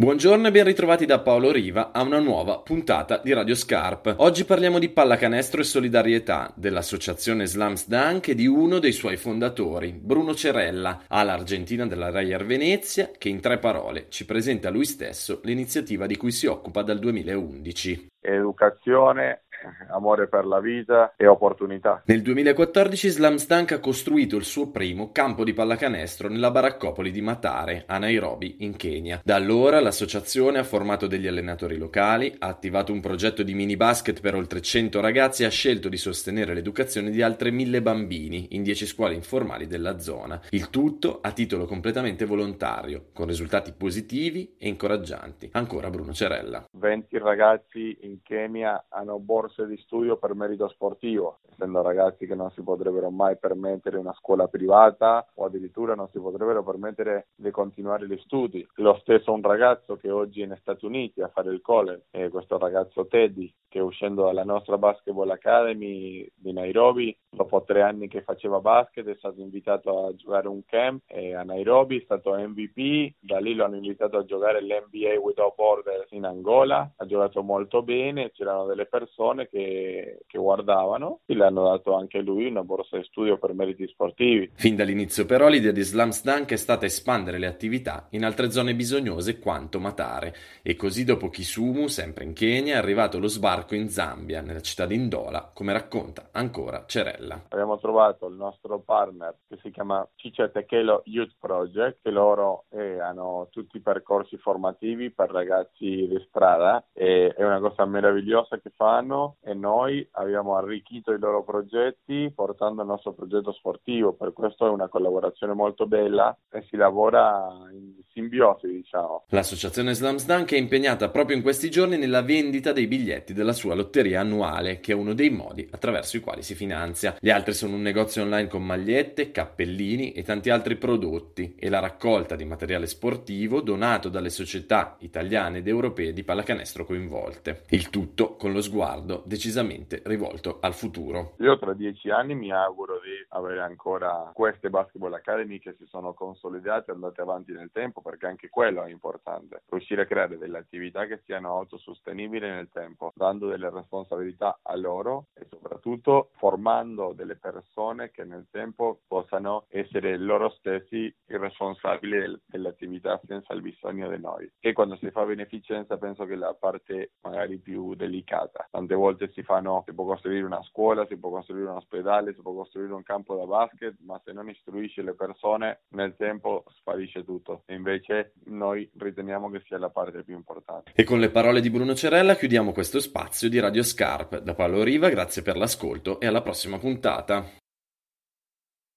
Buongiorno e ben ritrovati da Paolo Riva a una nuova puntata di Radio Scarp. Oggi parliamo di pallacanestro e solidarietà, dell'associazione Slams Dunk e di uno dei suoi fondatori, Bruno Cerella, all'Argentina della Rayer Venezia, che in tre parole ci presenta lui stesso l'iniziativa di cui si occupa dal 2011. Educazione, amore per la vita e opportunità. Nel 2014 Slamstank ha costruito il suo primo campo di pallacanestro nella baraccopoli di Matare, a Nairobi, in Kenya. Da allora l'associazione ha formato degli allenatori locali, ha attivato un progetto di mini basket per oltre 100 ragazzi e ha scelto di sostenere l'educazione di altre mille bambini in 10 scuole informali della zona. Il tutto a titolo completamente volontario, con risultati positivi e incoraggianti. Ancora Bruno Cerella. 20 ragazzi in Kenya hanno borse borse di studio per merito sportivo, essendo ragazzi che non si potrebbero mai permettere una scuola privata o addirittura non si potrebbero permettere di continuare gli studi. Lo stesso un ragazzo che oggi è negli Stati Uniti a fare il college, eh, questo ragazzo Teddy, che uscendo dalla nostra Basketball Academy di Nairobi, dopo tre anni che faceva basket, è stato invitato a giocare un camp eh, a Nairobi, è stato MVP, da lì lo hanno invitato a giocare l'NBA Without Borders in Angola, ha giocato molto bene, c'erano delle persone persone che, che guardavano e le hanno dato anche a lui una borsa di studio per meriti sportivi. Fin dall'inizio però l'idea di Slams Dunk è stata espandere le attività in altre zone bisognose quanto Matare e così dopo Kisumu, sempre in Kenya, è arrivato lo sbarco in Zambia, nella città di Ndola, come racconta ancora Cerella. Abbiamo trovato il nostro partner che si chiama Cice Tekelo Youth Project, che loro eh, hanno tutti i percorsi formativi per ragazzi di strada e è una cosa meravigliosa che fanno e noi abbiamo arricchito i loro progetti portando il nostro progetto sportivo, per questo è una collaborazione molto bella e si lavora in simbiosi, diciamo. L'associazione Slams Dunk è impegnata proprio in questi giorni nella vendita dei biglietti della sua lotteria annuale, che è uno dei modi attraverso i quali si finanzia. Gli altri sono un negozio online con magliette, cappellini e tanti altri prodotti e la raccolta di materiale sportivo donato dalle società italiane ed europee di pallacanestro coinvolte. Il tutto con lo sguardo decisamente rivolto al futuro. Io tra dieci anni mi auguro di avere ancora queste basketball academy che si sono consolidate e andate avanti nel tempo perché anche quello è importante. Riuscire a creare delle attività che siano autosostenibili nel tempo, dando delle responsabilità a loro e soprattutto formando delle persone che nel tempo possano essere loro stessi i responsabili del, dell'attività senza il bisogno di noi. E quando si fa beneficenza penso che la parte magari più delicata. Tante volte si fanno, si può costruire una scuola, si può costruire un ospedale, si può costruire un campo da basket, ma se non istruisci le persone nel tempo sparisce tutto. E invece noi riteniamo che sia la parte più importante. E con le parole di Bruno Cerella chiudiamo questo spazio di Radio Scarp. Da Paolo Riva, grazie per l'ascolto e alla prossima puntata.